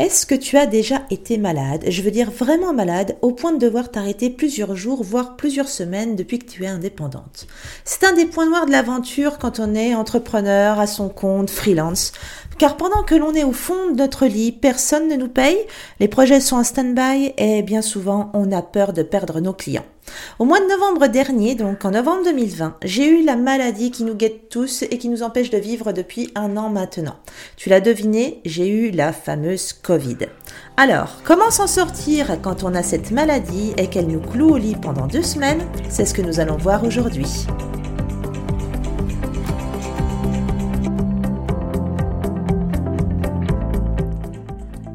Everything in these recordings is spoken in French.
Est-ce que tu as déjà été malade? Je veux dire vraiment malade, au point de devoir t'arrêter plusieurs jours, voire plusieurs semaines depuis que tu es indépendante. C'est un des points noirs de l'aventure quand on est entrepreneur, à son compte, freelance. Car pendant que l'on est au fond de notre lit, personne ne nous paye, les projets sont en stand-by et bien souvent on a peur de perdre nos clients. Au mois de novembre dernier, donc en novembre 2020, j'ai eu la maladie qui nous guette tous et qui nous empêche de vivre depuis un an maintenant. Tu l'as deviné, j'ai eu la fameuse Covid. Alors, comment s'en sortir quand on a cette maladie et qu'elle nous cloue au lit pendant deux semaines? C'est ce que nous allons voir aujourd'hui.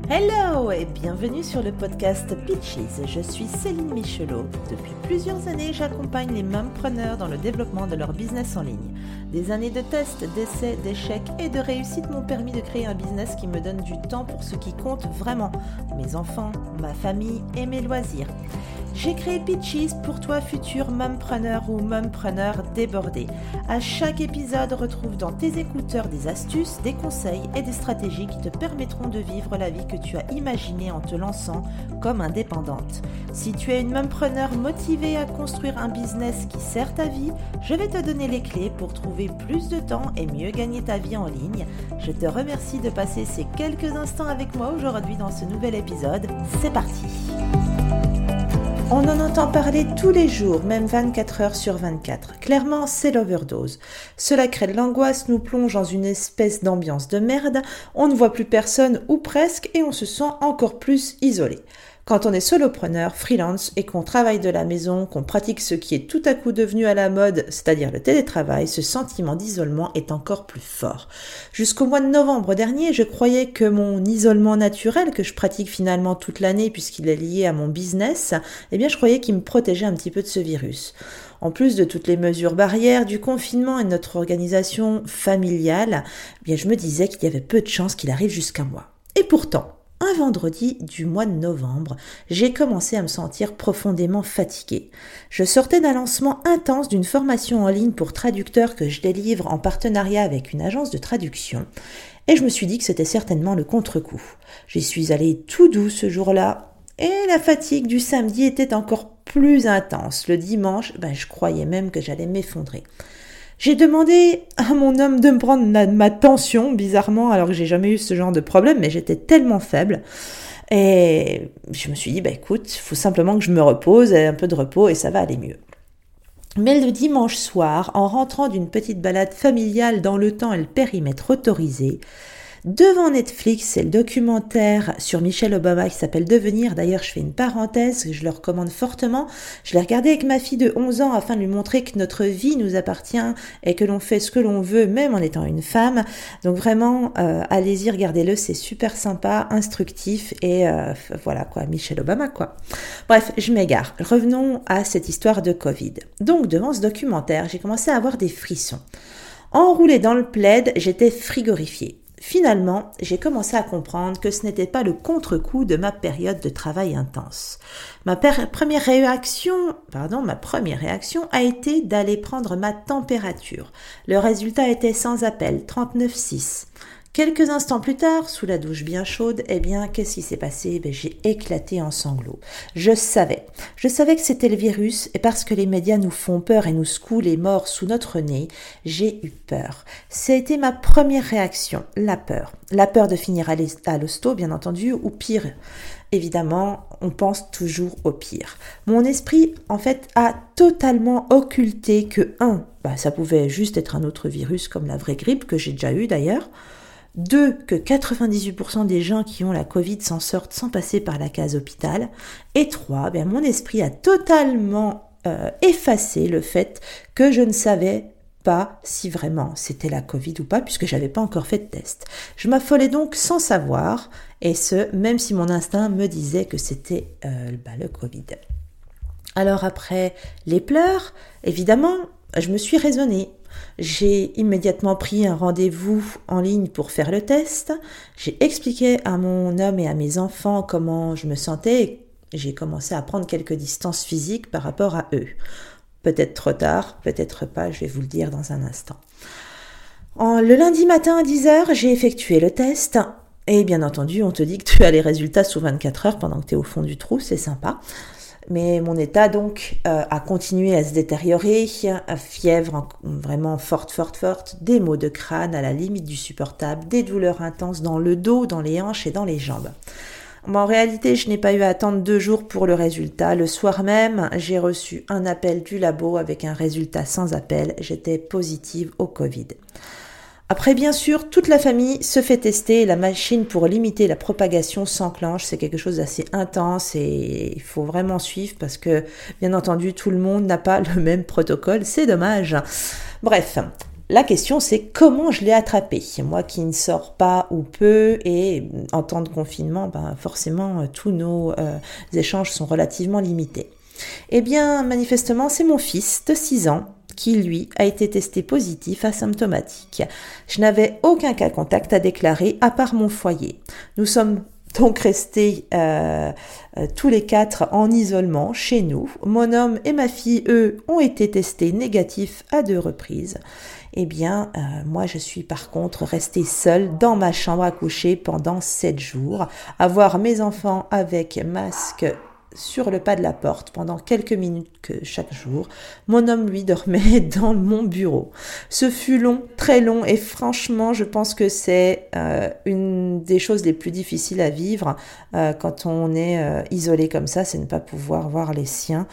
Hello et bienvenue sur le podcast Pitches. Je suis Céline Michelot. Depuis plusieurs années, j'accompagne les preneurs dans le développement de leur business en ligne. Des années de tests, d'essais, d'échecs et de réussites m'ont permis de créer un business qui me donne du temps pour ce qui compte vraiment, mes enfants, ma famille et mes loisirs. J'ai créé Pitches pour toi futur mumpreneur ou mumpreneur débordé. À chaque épisode, retrouve dans tes écouteurs des astuces, des conseils et des stratégies qui te permettront de vivre la vie que tu as imaginée en te lançant comme indépendante. Si tu es une mumpreneur motivée à construire un business qui sert ta vie, je vais te donner les clés pour trouver plus de temps et mieux gagner ta vie en ligne. Je te remercie de passer ces quelques instants avec moi aujourd'hui dans ce nouvel épisode. C'est parti! On en entend parler tous les jours, même 24 heures sur 24. Clairement, c'est l'overdose. Cela crée de l'angoisse, nous plonge dans une espèce d'ambiance de merde, on ne voit plus personne ou presque et on se sent encore plus isolé. Quand on est solopreneur, freelance et qu'on travaille de la maison, qu'on pratique ce qui est tout à coup devenu à la mode, c'est-à-dire le télétravail, ce sentiment d'isolement est encore plus fort. Jusqu'au mois de novembre dernier, je croyais que mon isolement naturel, que je pratique finalement toute l'année puisqu'il est lié à mon business, eh bien je croyais qu'il me protégeait un petit peu de ce virus. En plus de toutes les mesures barrières du confinement et de notre organisation familiale, eh bien je me disais qu'il y avait peu de chances qu'il arrive jusqu'à moi. Et pourtant, un vendredi du mois de novembre, j'ai commencé à me sentir profondément fatiguée. Je sortais d'un lancement intense d'une formation en ligne pour traducteurs que je délivre en partenariat avec une agence de traduction, et je me suis dit que c'était certainement le contre-coup. J'y suis allée tout doux ce jour-là, et la fatigue du samedi était encore plus intense. Le dimanche, ben, je croyais même que j'allais m'effondrer. J'ai demandé à mon homme de me prendre ma tension, bizarrement, alors que j'ai jamais eu ce genre de problème, mais j'étais tellement faible. Et je me suis dit, bah écoute, faut simplement que je me repose, un peu de repos, et ça va aller mieux. Mais le dimanche soir, en rentrant d'une petite balade familiale dans le temps et le périmètre autorisé, Devant Netflix, c'est le documentaire sur Michelle Obama qui s'appelle Devenir. D'ailleurs, je fais une parenthèse je le recommande fortement. Je l'ai regardé avec ma fille de 11 ans afin de lui montrer que notre vie nous appartient et que l'on fait ce que l'on veut même en étant une femme. Donc vraiment, euh, allez-y, regardez-le, c'est super sympa, instructif et euh, voilà quoi, Michelle Obama quoi. Bref, je m'égare. Revenons à cette histoire de Covid. Donc devant ce documentaire, j'ai commencé à avoir des frissons. Enroulée dans le plaid, j'étais frigorifiée. Finalement, j'ai commencé à comprendre que ce n'était pas le contre-coup de ma période de travail intense. Ma première réaction, pardon, ma première réaction a été d'aller prendre ma température. Le résultat était sans appel, 39,6. Quelques instants plus tard, sous la douche bien chaude, eh bien, qu'est-ce qui s'est passé? Ben, J'ai éclaté en sanglots. Je savais. Je savais que c'était le virus, et parce que les médias nous font peur et nous secouent les morts sous notre nez, j'ai eu peur. C'était ma première réaction, la peur. La peur de finir à l'hosto, bien entendu, ou pire. Évidemment, on pense toujours au pire. Mon esprit, en fait, a totalement occulté que, un, bah, ça pouvait juste être un autre virus comme la vraie grippe que j'ai déjà eu d'ailleurs, deux, que 98% des gens qui ont la Covid s'en sortent sans passer par la case hôpital. Et trois, ben mon esprit a totalement euh, effacé le fait que je ne savais pas si vraiment c'était la Covid ou pas, puisque j'avais pas encore fait de test. Je m'affolais donc sans savoir, et ce, même si mon instinct me disait que c'était euh, bah, le Covid. Alors après les pleurs, évidemment, je me suis raisonnée. J'ai immédiatement pris un rendez-vous en ligne pour faire le test. J'ai expliqué à mon homme et à mes enfants comment je me sentais. J'ai commencé à prendre quelques distances physiques par rapport à eux. Peut-être trop tard, peut-être pas, je vais vous le dire dans un instant. Le lundi matin à 10h, j'ai effectué le test Et bien entendu, on te dit que tu as les résultats sous 24 heures pendant que tu es au fond du trou, c'est sympa. Mais mon état donc euh, a continué à se détériorer, fièvre vraiment forte, forte, forte, des maux de crâne à la limite du supportable, des douleurs intenses dans le dos, dans les hanches et dans les jambes. en réalité, je n'ai pas eu à attendre deux jours pour le résultat. Le soir même, j'ai reçu un appel du labo avec un résultat sans appel. J'étais positive au Covid. Après, bien sûr, toute la famille se fait tester la machine pour limiter la propagation s'enclenche. C'est quelque chose d'assez intense et il faut vraiment suivre parce que, bien entendu, tout le monde n'a pas le même protocole. C'est dommage. Bref. La question c'est comment je l'ai attrapé? Moi qui ne sors pas ou peu et en temps de confinement, ben forcément tous nos euh, échanges sont relativement limités. Eh bien manifestement c'est mon fils de 6 ans qui, lui, a été testé positif asymptomatique. Je n'avais aucun cas contact à déclarer à part mon foyer. Nous sommes donc restés euh, euh, tous les quatre en isolement chez nous. Mon homme et ma fille, eux, ont été testés négatifs à deux reprises. Eh bien, euh, moi, je suis par contre restée seule dans ma chambre à coucher pendant sept jours, à voir mes enfants avec masque sur le pas de la porte pendant quelques minutes que chaque jour. Mon homme, lui, dormait dans mon bureau. Ce fut long, très long, et franchement, je pense que c'est euh, une des choses les plus difficiles à vivre euh, quand on est euh, isolé comme ça, c'est ne pas pouvoir voir les siens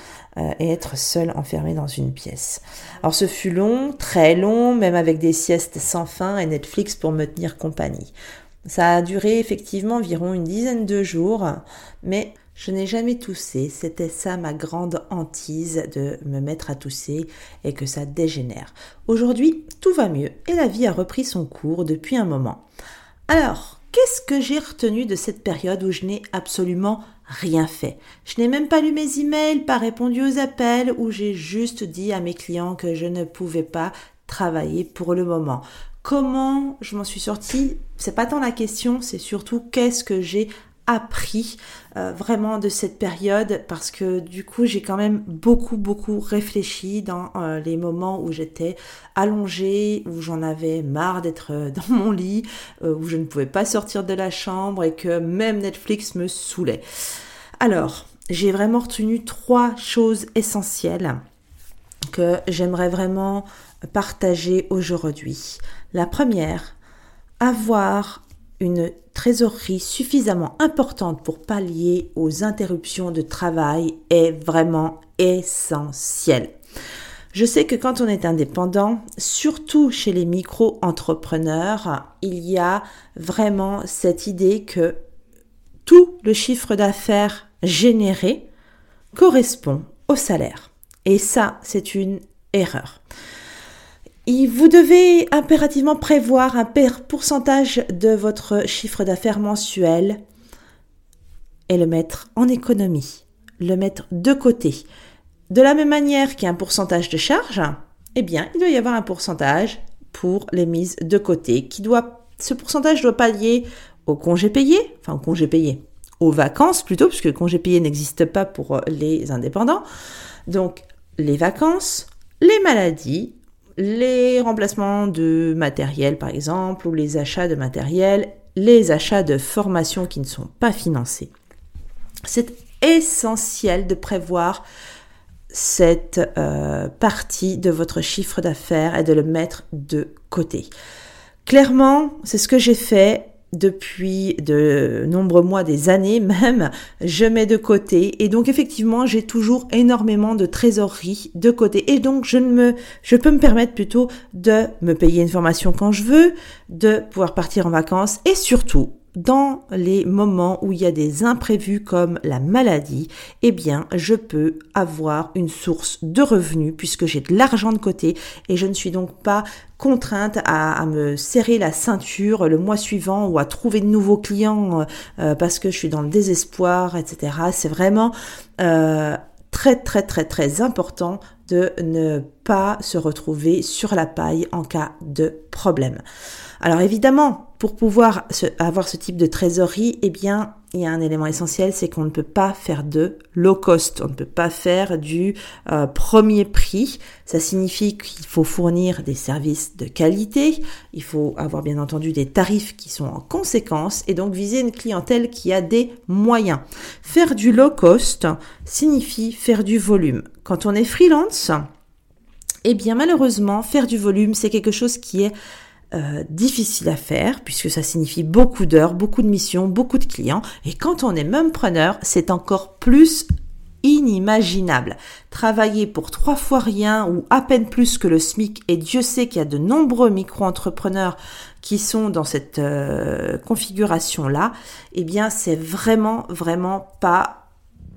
et être seul enfermé dans une pièce. Alors ce fut long, très long, même avec des siestes sans fin et Netflix pour me tenir compagnie. Ça a duré effectivement environ une dizaine de jours, mais je n'ai jamais toussé, c'était ça ma grande hantise de me mettre à tousser et que ça dégénère. Aujourd'hui, tout va mieux et la vie a repris son cours depuis un moment. Alors, qu'est-ce que j'ai retenu de cette période où je n'ai absolument rien fait? Je n'ai même pas lu mes emails, pas répondu aux appels, où j'ai juste dit à mes clients que je ne pouvais pas travailler pour le moment. Comment je m'en suis sortie? C'est pas tant la question, c'est surtout qu'est-ce que j'ai appris euh, vraiment de cette période parce que du coup j'ai quand même beaucoup beaucoup réfléchi dans euh, les moments où j'étais allongée, où j'en avais marre d'être euh, dans mon lit, où je ne pouvais pas sortir de la chambre et que même Netflix me saoulait. Alors, j'ai vraiment retenu trois choses essentielles que j'aimerais vraiment partager aujourd'hui. La première, avoir une trésorerie suffisamment importante pour pallier aux interruptions de travail est vraiment essentiel. Je sais que quand on est indépendant, surtout chez les micro-entrepreneurs, il y a vraiment cette idée que tout le chiffre d'affaires généré correspond au salaire. Et ça, c'est une erreur vous devez impérativement prévoir un pourcentage de votre chiffre d'affaires mensuel et le mettre en économie, le mettre de côté. De la même manière qu'il y a un pourcentage de charge, eh bien, il doit y avoir un pourcentage pour les mises de côté qui doit, ce pourcentage doit pallier au congé payé, enfin au congé payé, aux vacances plutôt, puisque le congé payé n'existe pas pour les indépendants. Donc, les vacances, les maladies, les remplacements de matériel par exemple, ou les achats de matériel, les achats de formation qui ne sont pas financés. C'est essentiel de prévoir cette euh, partie de votre chiffre d'affaires et de le mettre de côté. Clairement, c'est ce que j'ai fait depuis de nombreux mois, des années même, je mets de côté. Et donc effectivement, j'ai toujours énormément de trésorerie de côté. Et donc je ne me, je peux me permettre plutôt de me payer une formation quand je veux, de pouvoir partir en vacances et surtout dans les moments où il y a des imprévus comme la maladie, eh bien, je peux avoir une source de revenus puisque j'ai de l'argent de côté et je ne suis donc pas contrainte à, me serrer la ceinture le mois suivant ou à trouver de nouveaux clients euh, parce que je suis dans le désespoir, etc. C'est vraiment euh, très très très très important de ne pas se retrouver sur la paille en cas de problème. Alors évidemment, pour pouvoir avoir ce type de trésorerie, eh bien, il y a un élément essentiel, c'est qu'on ne peut pas faire de low cost, on ne peut pas faire du euh, premier prix. Ça signifie qu'il faut fournir des services de qualité, il faut avoir bien entendu des tarifs qui sont en conséquence et donc viser une clientèle qui a des moyens. Faire du low cost signifie faire du volume. Quand on est freelance, eh bien malheureusement, faire du volume, c'est quelque chose qui est euh, difficile à faire puisque ça signifie beaucoup d'heures, beaucoup de missions, beaucoup de clients. Et quand on est même preneur, c'est encore plus inimaginable. Travailler pour trois fois rien ou à peine plus que le SMIC, et Dieu sait qu'il y a de nombreux micro-entrepreneurs qui sont dans cette euh, configuration-là, eh bien c'est vraiment, vraiment pas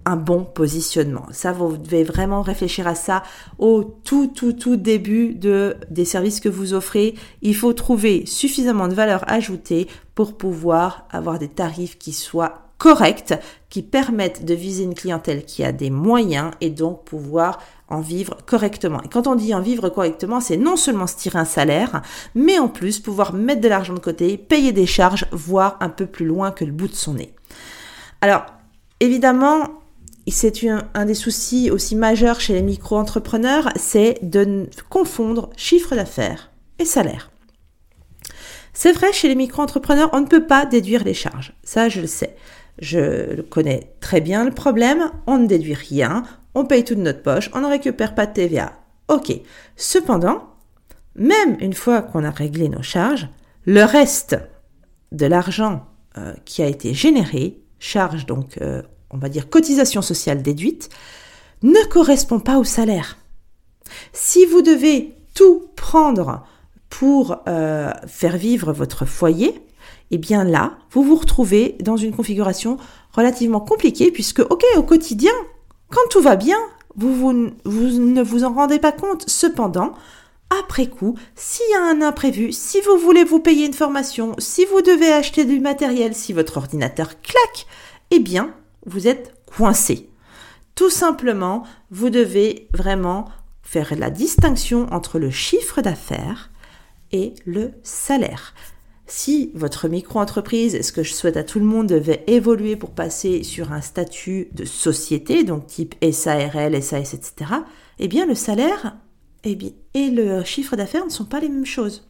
un bon positionnement. Ça, vous devez vraiment réfléchir à ça au tout, tout, tout début de, des services que vous offrez. Il faut trouver suffisamment de valeur ajoutée pour pouvoir avoir des tarifs qui soient corrects, qui permettent de viser une clientèle qui a des moyens et donc pouvoir en vivre correctement. Et quand on dit en vivre correctement, c'est non seulement se tirer un salaire, mais en plus pouvoir mettre de l'argent de côté, payer des charges, voire un peu plus loin que le bout de son nez. Alors, évidemment, c'est un des soucis aussi majeurs chez les micro-entrepreneurs, c'est de confondre chiffre d'affaires et salaire. C'est vrai, chez les micro-entrepreneurs, on ne peut pas déduire les charges. Ça, je le sais. Je connais très bien le problème. On ne déduit rien. On paye tout de notre poche. On ne récupère pas de TVA. Ok. Cependant, même une fois qu'on a réglé nos charges, le reste de l'argent euh, qui a été généré, charge donc euh, on va dire cotisation sociale déduite, ne correspond pas au salaire. Si vous devez tout prendre pour euh, faire vivre votre foyer, eh bien là, vous vous retrouvez dans une configuration relativement compliquée puisque, ok, au quotidien, quand tout va bien, vous, vous, vous ne vous en rendez pas compte. Cependant, après coup, s'il y a un imprévu, si vous voulez vous payer une formation, si vous devez acheter du matériel, si votre ordinateur claque, eh bien, vous êtes coincé. Tout simplement, vous devez vraiment faire la distinction entre le chiffre d'affaires et le salaire. Si votre micro-entreprise, ce que je souhaite à tout le monde, devait évoluer pour passer sur un statut de société, donc type SARL, SAS, etc., eh bien le salaire et le chiffre d'affaires ne sont pas les mêmes choses.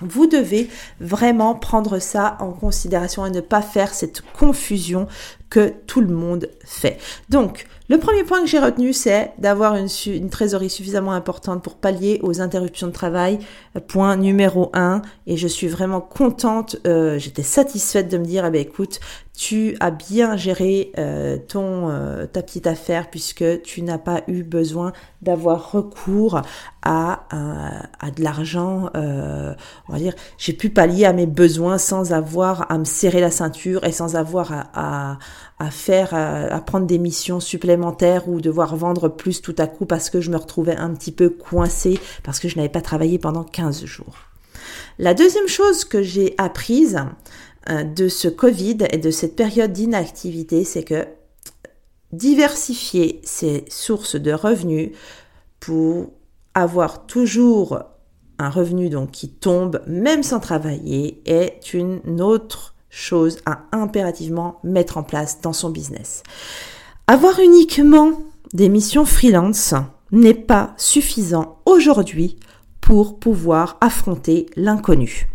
Vous devez vraiment prendre ça en considération et ne pas faire cette confusion que tout le monde fait. Donc, le premier point que j'ai retenu, c'est d'avoir une, trésorerie suffisamment importante pour pallier aux interruptions de travail. Point numéro un. Et je suis vraiment contente, euh, j'étais satisfaite de me dire, eh ben, écoute, tu as bien géré euh, ton euh, ta petite affaire puisque tu n'as pas eu besoin d'avoir recours à, à, de l'argent. on va dire, j'ai pu pallier à mes besoins sans avoir à me serrer la ceinture et sans avoir à, à à faire, à, prendre des missions supplémentaires ou devoir vendre plus tout à coup parce que je me retrouvais un petit peu coincée parce que je n'avais pas travaillé pendant 15 jours. La deuxième chose que j'ai apprise euh, de ce Covid et de cette période d'inactivité, c'est que diversifier ses sources de revenus pour avoir toujours un revenu donc qui tombe même sans travailler est une autre chose à impérativement mettre en place dans son business. Avoir uniquement des missions freelance n'est pas suffisant aujourd'hui pour pouvoir affronter l'inconnu.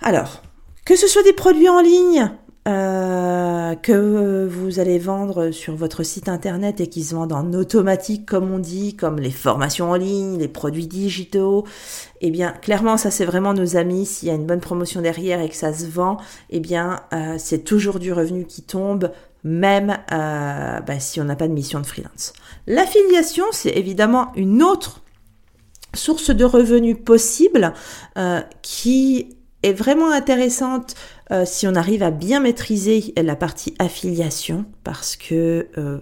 Alors, que ce soit des produits en ligne, euh, que vous allez vendre sur votre site internet et qui se vendent en automatique comme on dit, comme les formations en ligne, les produits digitaux, eh bien clairement ça c'est vraiment nos amis. S'il y a une bonne promotion derrière et que ça se vend, eh bien euh, c'est toujours du revenu qui tombe, même euh, bah, si on n'a pas de mission de freelance. L'affiliation c'est évidemment une autre source de revenus possible qui est vraiment intéressante euh, si on arrive à bien maîtriser la partie affiliation, parce que euh,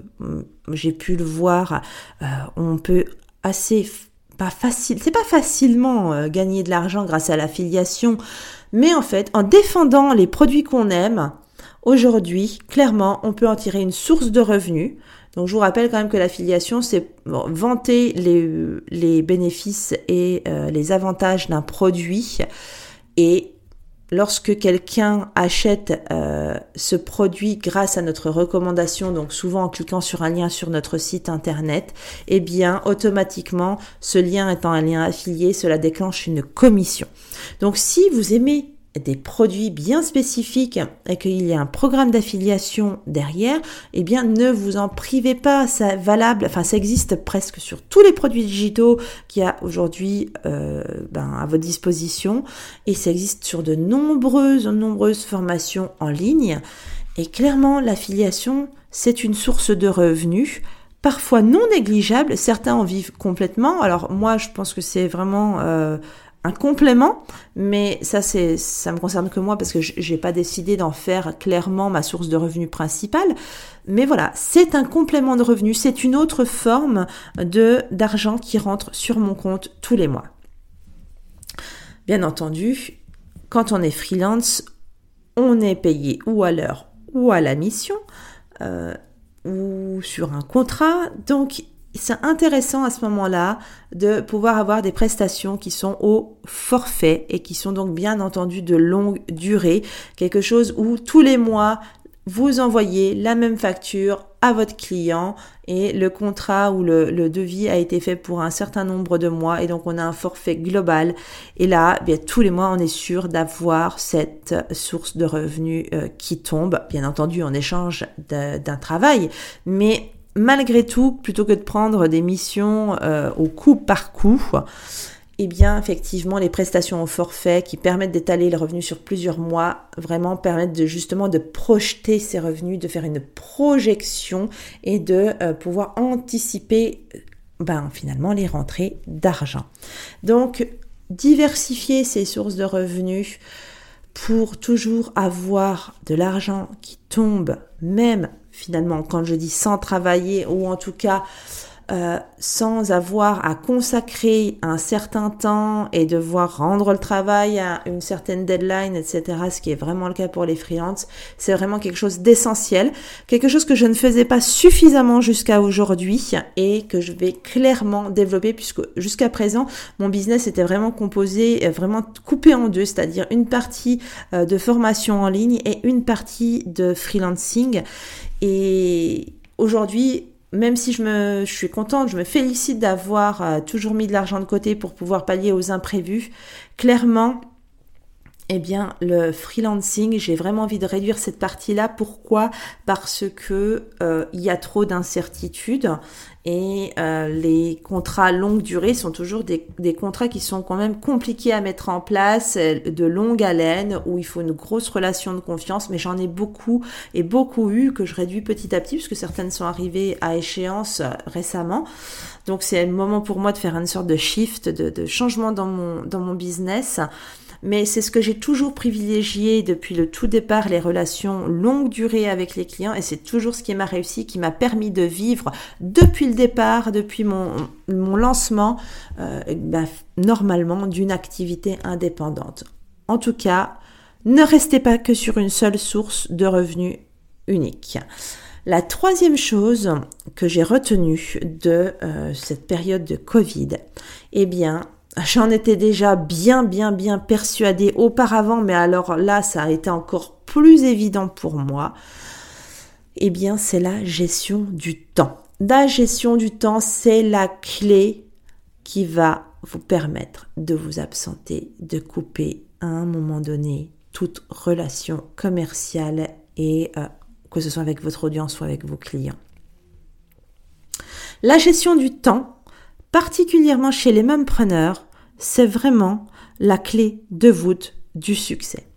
j'ai pu le voir, euh, on peut assez pas facile, c'est pas facilement gagner de l'argent grâce à l'affiliation, mais en fait, en défendant les produits qu'on aime, aujourd'hui, clairement, on peut en tirer une source de revenus. Donc je vous rappelle quand même que l'affiliation, c'est vanter les, les bénéfices et les avantages d'un produit et lorsque quelqu'un achète euh, ce produit grâce à notre recommandation, donc souvent en cliquant sur un lien sur notre site internet, eh bien automatiquement, ce lien étant un lien affilié, cela déclenche une commission. Donc si vous aimez des produits bien spécifiques et qu'il y a un programme d'affiliation derrière, eh bien ne vous en privez pas, c'est valable, enfin ça existe presque sur tous les produits digitaux qu'il y a aujourd'hui euh, ben, à votre disposition. Et ça existe sur de nombreuses, nombreuses formations en ligne. Et clairement l'affiliation c'est une source de revenus parfois non négligeable, certains en vivent complètement. Alors moi, je pense que c'est vraiment euh, un complément, mais ça c'est ça me concerne que moi parce que j'ai pas décidé d'en faire clairement ma source de revenus principale. Mais voilà, c'est un complément de revenus, c'est une autre forme de d'argent qui rentre sur mon compte tous les mois. Bien entendu, quand on est freelance, on est payé ou à l'heure ou à la mission euh, ou sur un contrat, donc c'est intéressant à ce moment-là de pouvoir avoir des prestations qui sont au forfait et qui sont donc bien entendu de longue durée, quelque chose où tous les mois vous envoyez la même facture à votre client et le contrat ou le, devis a été fait pour un certain nombre de mois et donc on a un forfait global. Et là bien tous les mois on est sûr d'avoir cette source de revenus euh, qui tombe. Bien entendu en échange d'un travail. Mais malgré tout, plutôt que de prendre des missions euh, au coup par coup, eh bien, effectivement, les prestations au forfait qui permettent d'étaler le revenu sur plusieurs mois, vraiment permettent de justement de projeter ces revenus, de faire une projection et de euh, pouvoir anticiper, ben, finalement, les rentrées d'argent. Donc, diversifier ces sources de revenus pour toujours avoir de l'argent qui tombe, même finalement, quand je dis sans travailler ou en tout cas euh, sans avoir à consacrer un certain temps et devoir rendre le travail à une certaine deadline, etc., ce qui est vraiment le cas pour les freelances, c'est vraiment quelque chose d'essentiel, quelque chose que je ne faisais pas suffisamment jusqu'à aujourd'hui et que je vais clairement développer puisque jusqu'à présent, mon business était vraiment composé, euh, vraiment coupé en deux, c'est-à-dire une partie euh, de formation en ligne et une partie de freelancing. Et aujourd'hui, même si je, me, je suis contente, je me félicite d'avoir euh, toujours mis de l'argent de côté pour pouvoir pallier aux imprévus, clairement, eh bien, le freelancing, j'ai vraiment envie de réduire cette partie-là. Pourquoi? Parce que euh, il y a trop d'incertitudes et euh, les contrats longue durée sont toujours des, contrats qui sont quand même compliqués à mettre en place, euh, de longue haleine, où il faut une grosse relation de confiance. Mais j'en ai beaucoup et beaucoup eu que je réduis petit à petit, puisque certaines sont arrivées à échéance récemment. Donc c'est le moment pour moi de faire une sorte de shift, de, de changement dans mon dans mon business mais c'est ce que j'ai toujours privilégié depuis le tout départ, les relations longue durée avec les clients, et c'est toujours ce qui m'a réussi, qui m'a permis de vivre depuis le départ, depuis mon, lancement, euh, ben, normalement d'une activité indépendante. En tout cas, ne restez pas que sur une seule source de revenus unique. La troisième chose que j'ai retenue de euh, cette période de Covid, eh bien, J'en étais déjà bien, bien, bien persuadée auparavant, mais alors là, ça a été encore plus évident pour moi. Eh bien, c'est la gestion du temps. La gestion du temps, c'est la clé qui va vous permettre de vous absenter, de couper à un moment donné toute relation commerciale et euh, que ce soit avec votre audience ou avec vos clients. La gestion du temps, particulièrement chez les mêmes preneurs, c'est vraiment la clé de voûte du succès.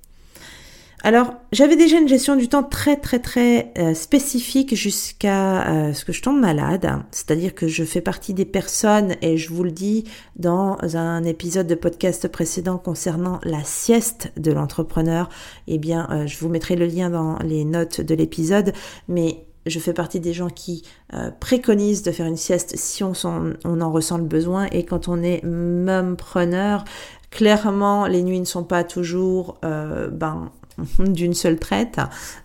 Alors, j'avais déjà une gestion du temps très très très euh, spécifique jusqu'à euh, ce que je tombe malade. C'est-à-dire que je fais partie des personnes, et je vous le dis dans un épisode de podcast précédent concernant la sieste de l'entrepreneur, eh bien, euh, je vous mettrai le lien dans les notes de l'épisode, mais je fais partie des gens qui euh, préconisent de faire une sieste si on, on, en ressent le besoin. Et quand on est même preneur, clairement, les nuits ne sont pas toujours euh, ben, d'une seule traite,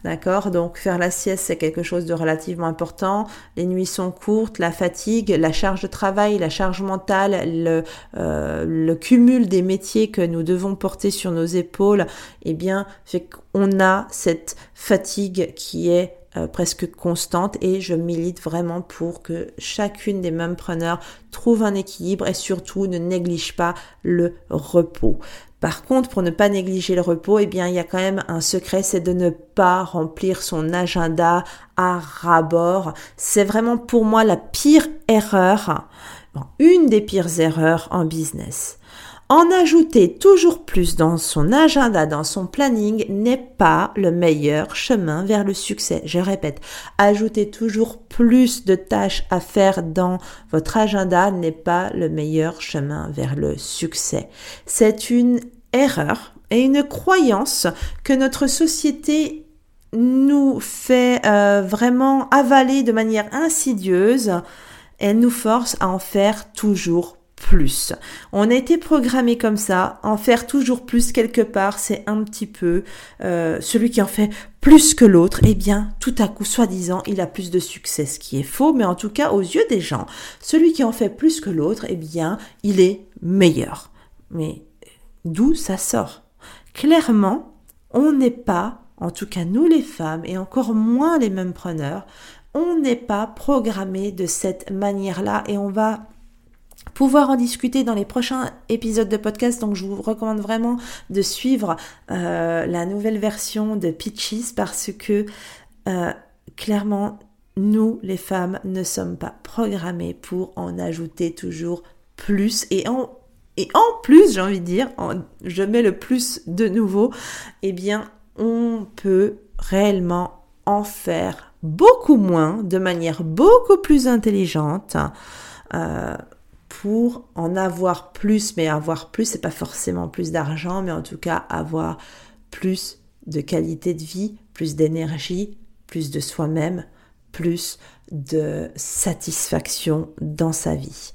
d'accord? Donc faire la sieste, c'est quelque chose de relativement important. Les nuits sont courtes, la fatigue, la charge de travail, la charge mentale, le, euh, le cumul des métiers que nous devons porter sur nos épaules, eh bien, fait qu'on a cette fatigue qui est euh, presque constante et je milite vraiment pour que chacune des mêmes preneurs trouve un équilibre et surtout ne néglige pas le repos. Par contre, pour ne pas négliger le repos, eh bien, il y a quand même un secret, c'est de ne pas remplir son agenda à rabord. C'est vraiment pour moi la pire erreur, une des pires erreurs en business. En ajouter toujours plus dans son agenda, dans son planning, n'est pas le meilleur chemin vers le succès. Je répète, ajouter toujours plus de tâches à faire dans votre agenda n'est pas le meilleur chemin vers le succès. C'est une erreur et une croyance que notre société nous fait euh, vraiment avaler de manière insidieuse. Elle nous force à en faire toujours plus. On a été programmé comme ça, en faire toujours plus quelque part, c'est un petit peu euh, celui qui en fait plus que l'autre, eh bien, tout à coup, soi-disant, il a plus de succès, ce qui est faux, mais en tout cas, aux yeux des gens, celui qui en fait plus que l'autre, eh bien, il est meilleur. Mais d'où ça sort? Clairement, on n'est pas, en tout cas nous les femmes, et encore moins les mêmes preneurs, on n'est pas programmé de cette manière-là et on va pouvoir en discuter dans les prochains épisodes de podcast. Donc je vous recommande vraiment de suivre euh, la nouvelle version de Pitches parce que euh, clairement, nous, les femmes, ne sommes pas programmées pour en ajouter toujours plus. Et en, plus, j'ai envie de dire, je mets le plus de nouveau, eh bien, on peut réellement en faire beaucoup moins, de manière beaucoup plus intelligente. Euh, pour en avoir plus, mais avoir plus, c'est pas forcément plus d'argent, mais en tout cas avoir plus de qualité de vie, plus d'énergie, plus de soi-même, plus de satisfaction dans sa vie.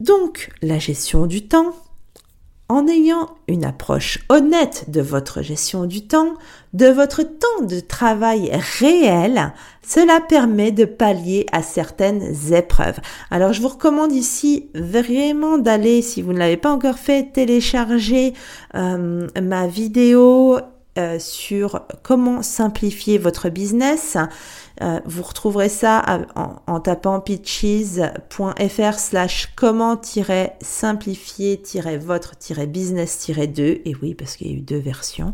Donc, la gestion du temps, en ayant une approche honnête de votre gestion du temps, de votre temps de travail réel, cela permet de pallier à certaines épreuves. Alors je vous recommande ici vraiment d'aller, si vous ne l'avez pas encore fait, télécharger euh, ma vidéo euh, sur comment simplifier votre business. Euh, vous retrouverez ça en, tapant pitches.fr slash comment-simplifier-votre-business-2. Et oui, parce qu'il y a eu deux versions.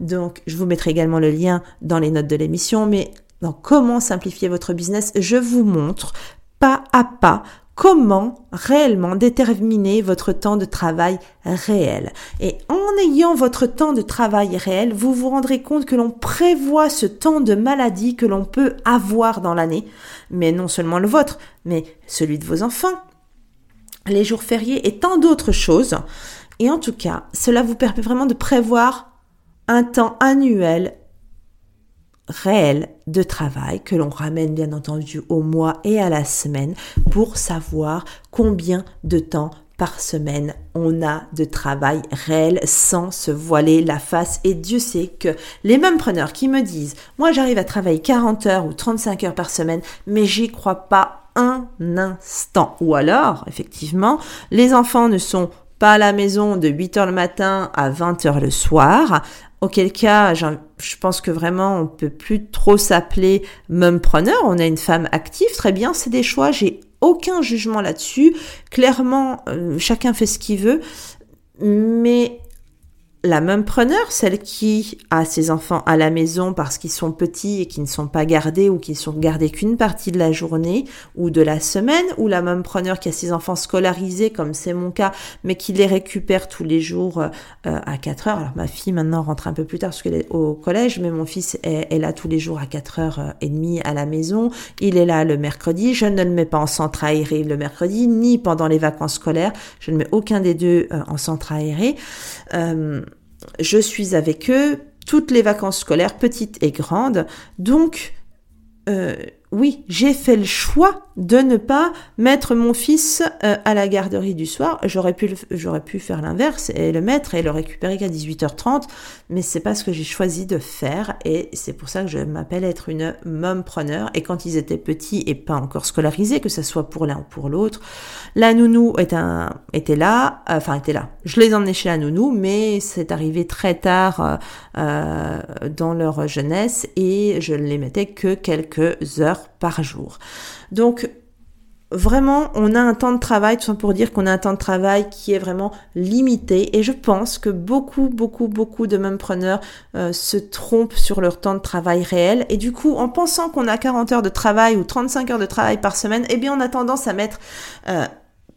Donc, je vous mettrai également le lien dans les notes de l'émission. Mais dans comment simplifier votre business, je vous montre pas à pas comment réellement déterminer votre temps de travail réel? Et en ayant votre temps de travail réel, vous vous rendrez compte que l'on prévoit ce temps de maladie que l'on peut avoir dans l'année, mais non seulement le vôtre, mais celui de vos enfants, les jours fériés et tant d'autres choses. Et en tout cas, cela vous permet vraiment de prévoir un temps annuel réel de travail que l'on ramène bien entendu au mois et à la semaine pour savoir combien de temps par semaine on a de travail réel sans se voiler la face. Et Dieu sait que les mêmes preneurs qui me disent moi j'arrive à travailler 40 heures ou 35 heures par semaine mais j'y crois pas un instant ou alors effectivement les enfants ne sont pas à la maison de 8 heures le matin à 20 heures le soir auquel cas, je pense que vraiment, on peut plus trop s'appeler mumpreneur. On a une femme active, très bien, c'est des choix. J'ai aucun jugement là-dessus. Clairement, euh, chacun fait ce qu'il veut. Mais la même preneur, celle qui a ses enfants à la maison parce qu'ils sont petits et qui ne sont pas gardés ou qui sont gardés qu'une partie de la journée ou de la semaine, ou la même preneur qui a ses enfants scolarisés comme c'est mon cas, mais qui les récupère tous les jours euh, à 4 heures. Alors ma fille maintenant rentre un peu plus tard parce qu'elle est au collège, mais mon fils est, là tous les jours à 4 heures euh, et demie à la maison. Il est là le mercredi. Je ne le mets pas en centre aéré le mercredi, ni pendant les vacances scolaires. Je ne mets aucun des deux euh, en centre aéré je suis avec eux toutes les vacances scolaires, petites et grandes. Donc, euh, oui, j'ai fait le choix de ne pas mettre mon fils euh, à la garderie du soir. J'aurais pu, faire l'inverse et le mettre et le récupérer qu'à 18h30, mais c'est pas ce que j'ai choisi de faire et c'est pour ça que je m'appelle être une preneur. Et quand ils étaient petits et pas encore scolarisés, que ce soit pour l'un ou pour l'autre, la nounou était là, euh, enfin était là. Je les emmenais chez la nounou, mais c'est arrivé très tard euh, dans leur jeunesse et je ne les mettais que quelques heures par jour. Donc vraiment, on a un temps de travail, tout ça pour dire qu'on a un temps de travail qui est vraiment limité. Et je pense que beaucoup, beaucoup, beaucoup de mêmepreneurs euh, se trompent sur leur temps de travail réel. Et du coup, en pensant qu'on a 40 heures de travail ou 35 heures de travail par semaine, eh bien, on a tendance à mettre euh,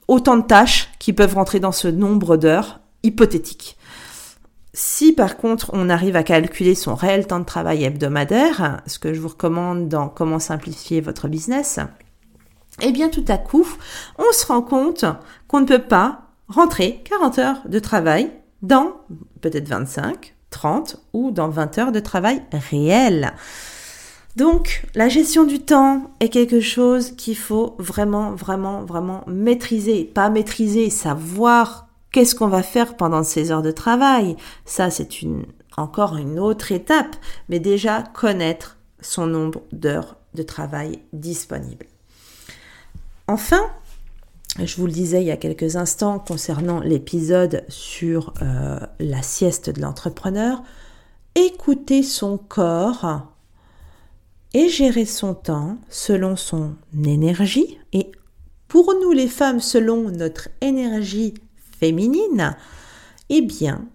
autant de tâches qui peuvent rentrer dans ce nombre d'heures hypothétiques. Si par contre on arrive à calculer son réel temps de travail hebdomadaire, ce que je vous recommande dans Comment simplifier votre business, eh bien tout à coup, on se rend compte qu'on ne peut pas rentrer 40 heures de travail dans peut-être 25, 30 ou dans 20 heures de travail réel. Donc, la gestion du temps est quelque chose qu'il faut vraiment, vraiment, vraiment maîtriser. Pas maîtriser, savoir Qu'est-ce qu'on va faire pendant ces heures de travail? Ça, c'est encore une autre étape, mais déjà connaître son nombre d'heures de travail disponibles. Enfin, je vous le disais il y a quelques instants concernant l'épisode sur euh, la sieste de l'entrepreneur, écouter son corps et gérer son temps selon son énergie et pour nous les femmes selon notre énergie féminine, eh bien,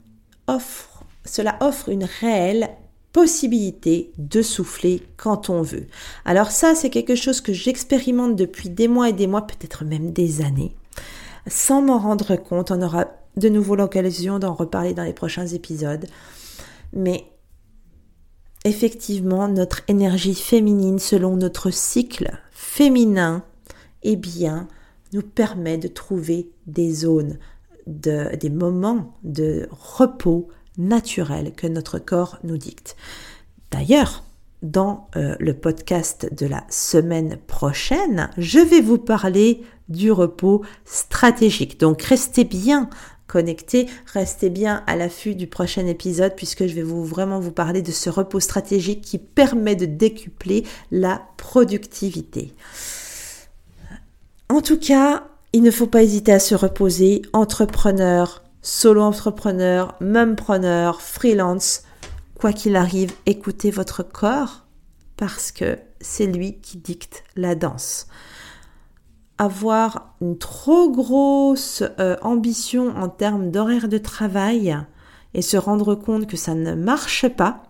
cela offre une réelle possibilité de souffler quand on veut. Alors ça, c'est quelque chose que j'expérimente depuis des mois et des mois, peut-être même des années, sans m'en rendre compte. On aura de nouveau l'occasion d'en reparler dans les prochains épisodes. Mais effectivement, notre énergie féminine, selon notre cycle féminin, eh bien, nous permet de trouver des zones des moments de repos naturel que notre corps nous dicte. D'ailleurs, dans euh, le podcast de la semaine prochaine, je vais vous parler du repos stratégique. Donc restez bien connectés, restez bien à l'affût du prochain épisode puisque je vais vous vraiment vous parler de ce repos stratégique qui permet de décupler la productivité. En tout cas, il ne faut pas hésiter à se reposer, entrepreneur, solo-entrepreneur, mumpreneur, freelance, quoi qu'il arrive, écoutez votre corps parce que c'est lui qui dicte la danse. Avoir une trop grosse euh, ambition en termes d'horaire de travail et se rendre compte que ça ne marche pas,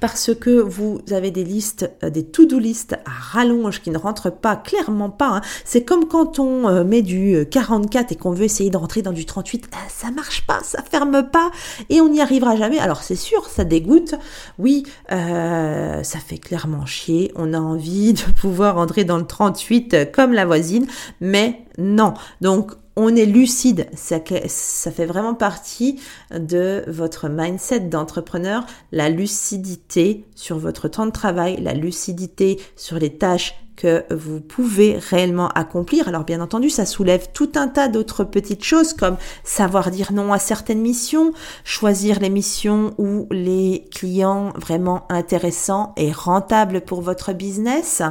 parce que vous avez des listes, euh, des to-do listes à rallonge qui ne rentrent pas, clairement pas. Hein. C'est comme quand on euh, met du 44 euh, et qu'on veut essayer de rentrer dans du 38, ah, ça marche pas, ça ferme pas et on n'y arrivera jamais. Alors c'est sûr, ça dégoûte. Oui, ça fait clairement chier. On a envie de pouvoir rentrer dans le 38 comme la voisine, mais non. Donc on est lucide. Ça, fait vraiment partie de votre mindset d'entrepreneur, la lucidité sur votre temps de travail, la lucidité sur les tâches que vous pouvez réellement accomplir. Alors bien entendu, ça soulève tout un tas d'autres petites choses comme savoir dire non à certaines missions, choisir les missions ou les clients vraiment intéressants et rentables pour votre business.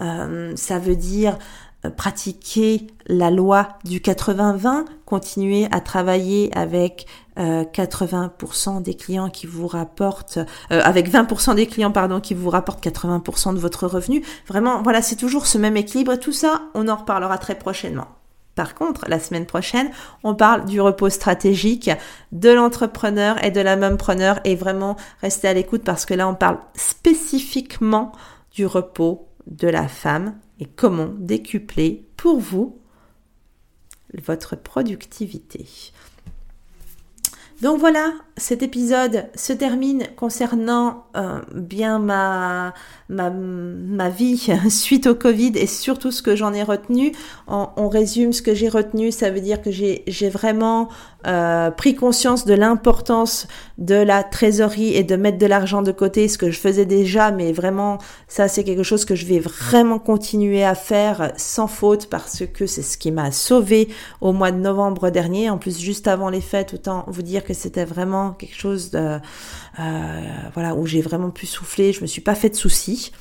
Euh, ça veut dire pratiquer la loi du 80-20, continuer à travailler avec 80% euh, des clients qui vous rapportent, euh, avec 20% des clients pardon qui vous rapportent 80% de votre revenu. Vraiment, voilà, c'est toujours ce même équilibre. Tout ça, on en reparlera très prochainement. Par contre, la semaine prochaine, on parle du repos stratégique de l'entrepreneur et de la preneur et vraiment restez à l'écoute parce que là, on parle spécifiquement du repos de la femme et comment décupler pour vous votre productivité. Donc voilà, cet épisode se termine concernant euh, bien ma, ma, vie suite au Covid et surtout ce que j'en ai retenu. On, résume ce que j'ai retenu, ça veut dire que j'ai vraiment euh, pris conscience de l'importance de la trésorerie et de mettre de l'argent de côté, ce que je faisais déjà, mais vraiment, ça c'est quelque chose que je vais vraiment continuer à faire sans faute parce que c'est ce qui m'a sauvé au mois de novembre dernier. En plus, juste avant les fêtes, autant vous dire que c'était vraiment quelque chose de, euh, voilà, où j'ai vraiment pu souffler. Je me suis pas fait de soucis.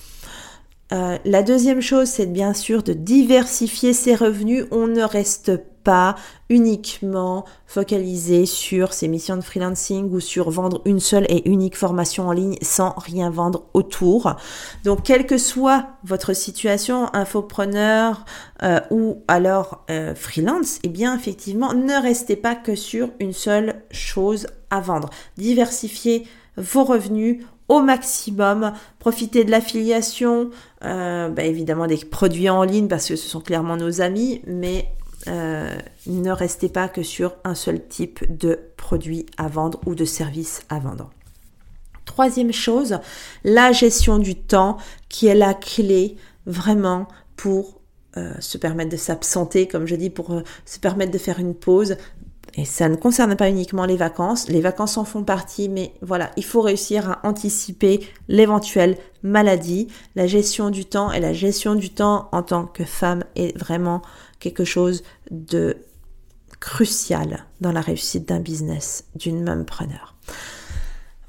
Euh, la deuxième chose, c'est bien sûr de diversifier ses revenus. On ne reste pas uniquement focalisé sur ses missions de freelancing ou sur vendre une seule et unique formation en ligne sans rien vendre autour. Donc, quelle que soit votre situation, infopreneur euh, ou alors euh, freelance, eh bien, effectivement, ne restez pas que sur une seule chose à vendre. Diversifiez vos revenus au maximum, profitez de l'affiliation, euh, bah, évidemment des produits en ligne parce que ce sont clairement nos amis, mais euh, ne restez pas que sur un seul type de produit à vendre ou de service à vendre. Troisième chose, la gestion du temps qui est la clé vraiment pour euh, se permettre de s'absenter, comme je dis, pour se permettre de faire une pause, et ça ne concerne pas uniquement les vacances, les vacances en font partie, mais voilà, il faut réussir à anticiper l'éventuelle maladie. La gestion du temps et la gestion du temps en tant que femme est vraiment quelque chose de crucial dans la réussite d'un business, d'une même preneur.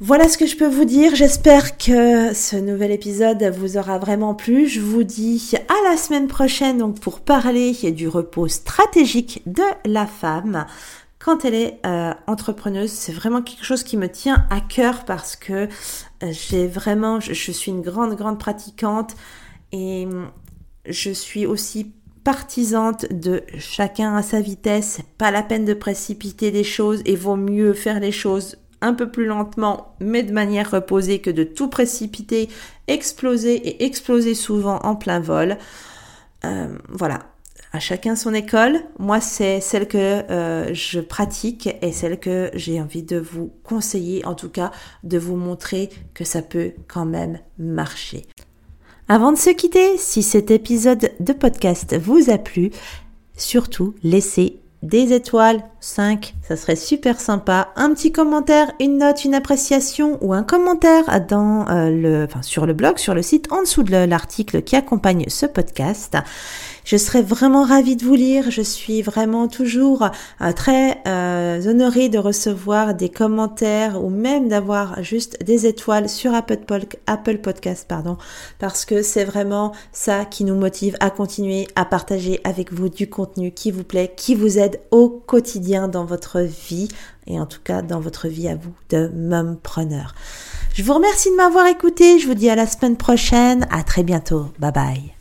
Voilà ce que je peux vous dire. J'espère que ce nouvel épisode vous aura vraiment plu. Je vous dis à la semaine prochaine donc pour parler du repos stratégique de la femme quand elle est euh, entrepreneuse, c'est vraiment quelque chose qui me tient à cœur parce que euh, j'ai vraiment, je, suis une grande, grande pratiquante et hum, je suis aussi partisante de chacun à sa vitesse. Pas la peine de précipiter des choses et vaut mieux faire les choses un peu plus lentement, mais de manière reposée que de tout précipiter, exploser et exploser souvent en plein vol. Euh, voilà, à chacun son école. Moi, c'est celle que euh, je pratique et celle que j'ai envie de vous conseiller, en tout cas, de vous montrer que ça peut quand même marcher. Avant de se quitter, si cet épisode de podcast vous a plu, surtout laissez des étoiles, 5, ça serait super sympa. Un petit commentaire, une note, une appréciation ou un commentaire dans euh, le, enfin, sur le blog, sur le site, en dessous de l'article qui accompagne ce podcast. Je serais vraiment ravie de vous lire. Je suis vraiment toujours euh, très euh, honorée de recevoir des commentaires ou même d'avoir juste des étoiles sur Apple, Podcast, pardon, parce que c'est vraiment ça qui nous motive à continuer à partager avec vous du contenu qui vous plaît, qui vous aide au quotidien dans votre vie et en tout cas dans votre vie à vous de mompreneur. Je vous remercie de m'avoir écouté. Je vous dis à la semaine prochaine. À très bientôt. Bye bye.